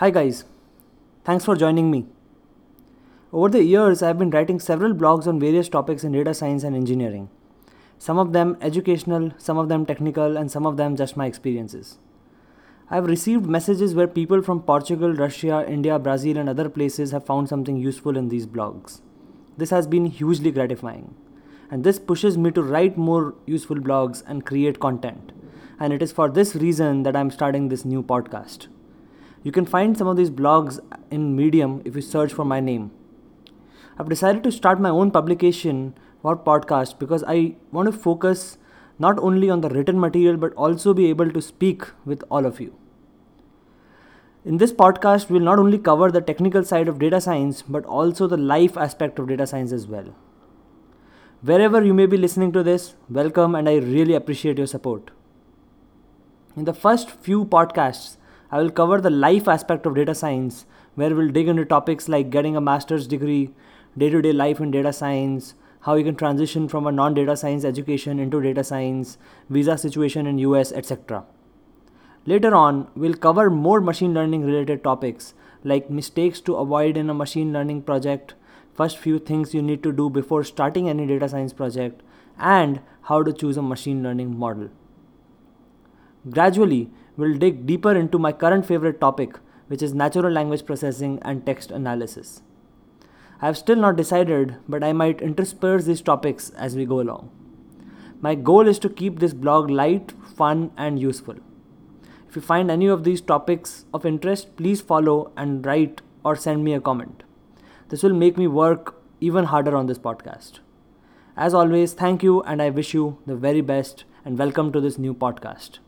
Hi, guys. Thanks for joining me. Over the years, I've been writing several blogs on various topics in data science and engineering. Some of them educational, some of them technical, and some of them just my experiences. I've received messages where people from Portugal, Russia, India, Brazil, and other places have found something useful in these blogs. This has been hugely gratifying, and this pushes me to write more useful blogs and create content. And it is for this reason that I'm starting this new podcast. You can find some of these blogs in Medium if you search for my name. I've decided to start my own publication or podcast because I want to focus not only on the written material but also be able to speak with all of you. In this podcast, we'll not only cover the technical side of data science but also the life aspect of data science as well. Wherever you may be listening to this, welcome and I really appreciate your support. In the first few podcasts, I will cover the life aspect of data science, where we'll dig into topics like getting a master's degree, day to day life in data science, how you can transition from a non data science education into data science, visa situation in US, etc. Later on, we'll cover more machine learning related topics like mistakes to avoid in a machine learning project, first few things you need to do before starting any data science project, and how to choose a machine learning model. Gradually, we'll dig deeper into my current favorite topic, which is natural language processing and text analysis. I have still not decided, but I might intersperse these topics as we go along. My goal is to keep this blog light, fun, and useful. If you find any of these topics of interest, please follow and write or send me a comment. This will make me work even harder on this podcast. As always, thank you and I wish you the very best and welcome to this new podcast.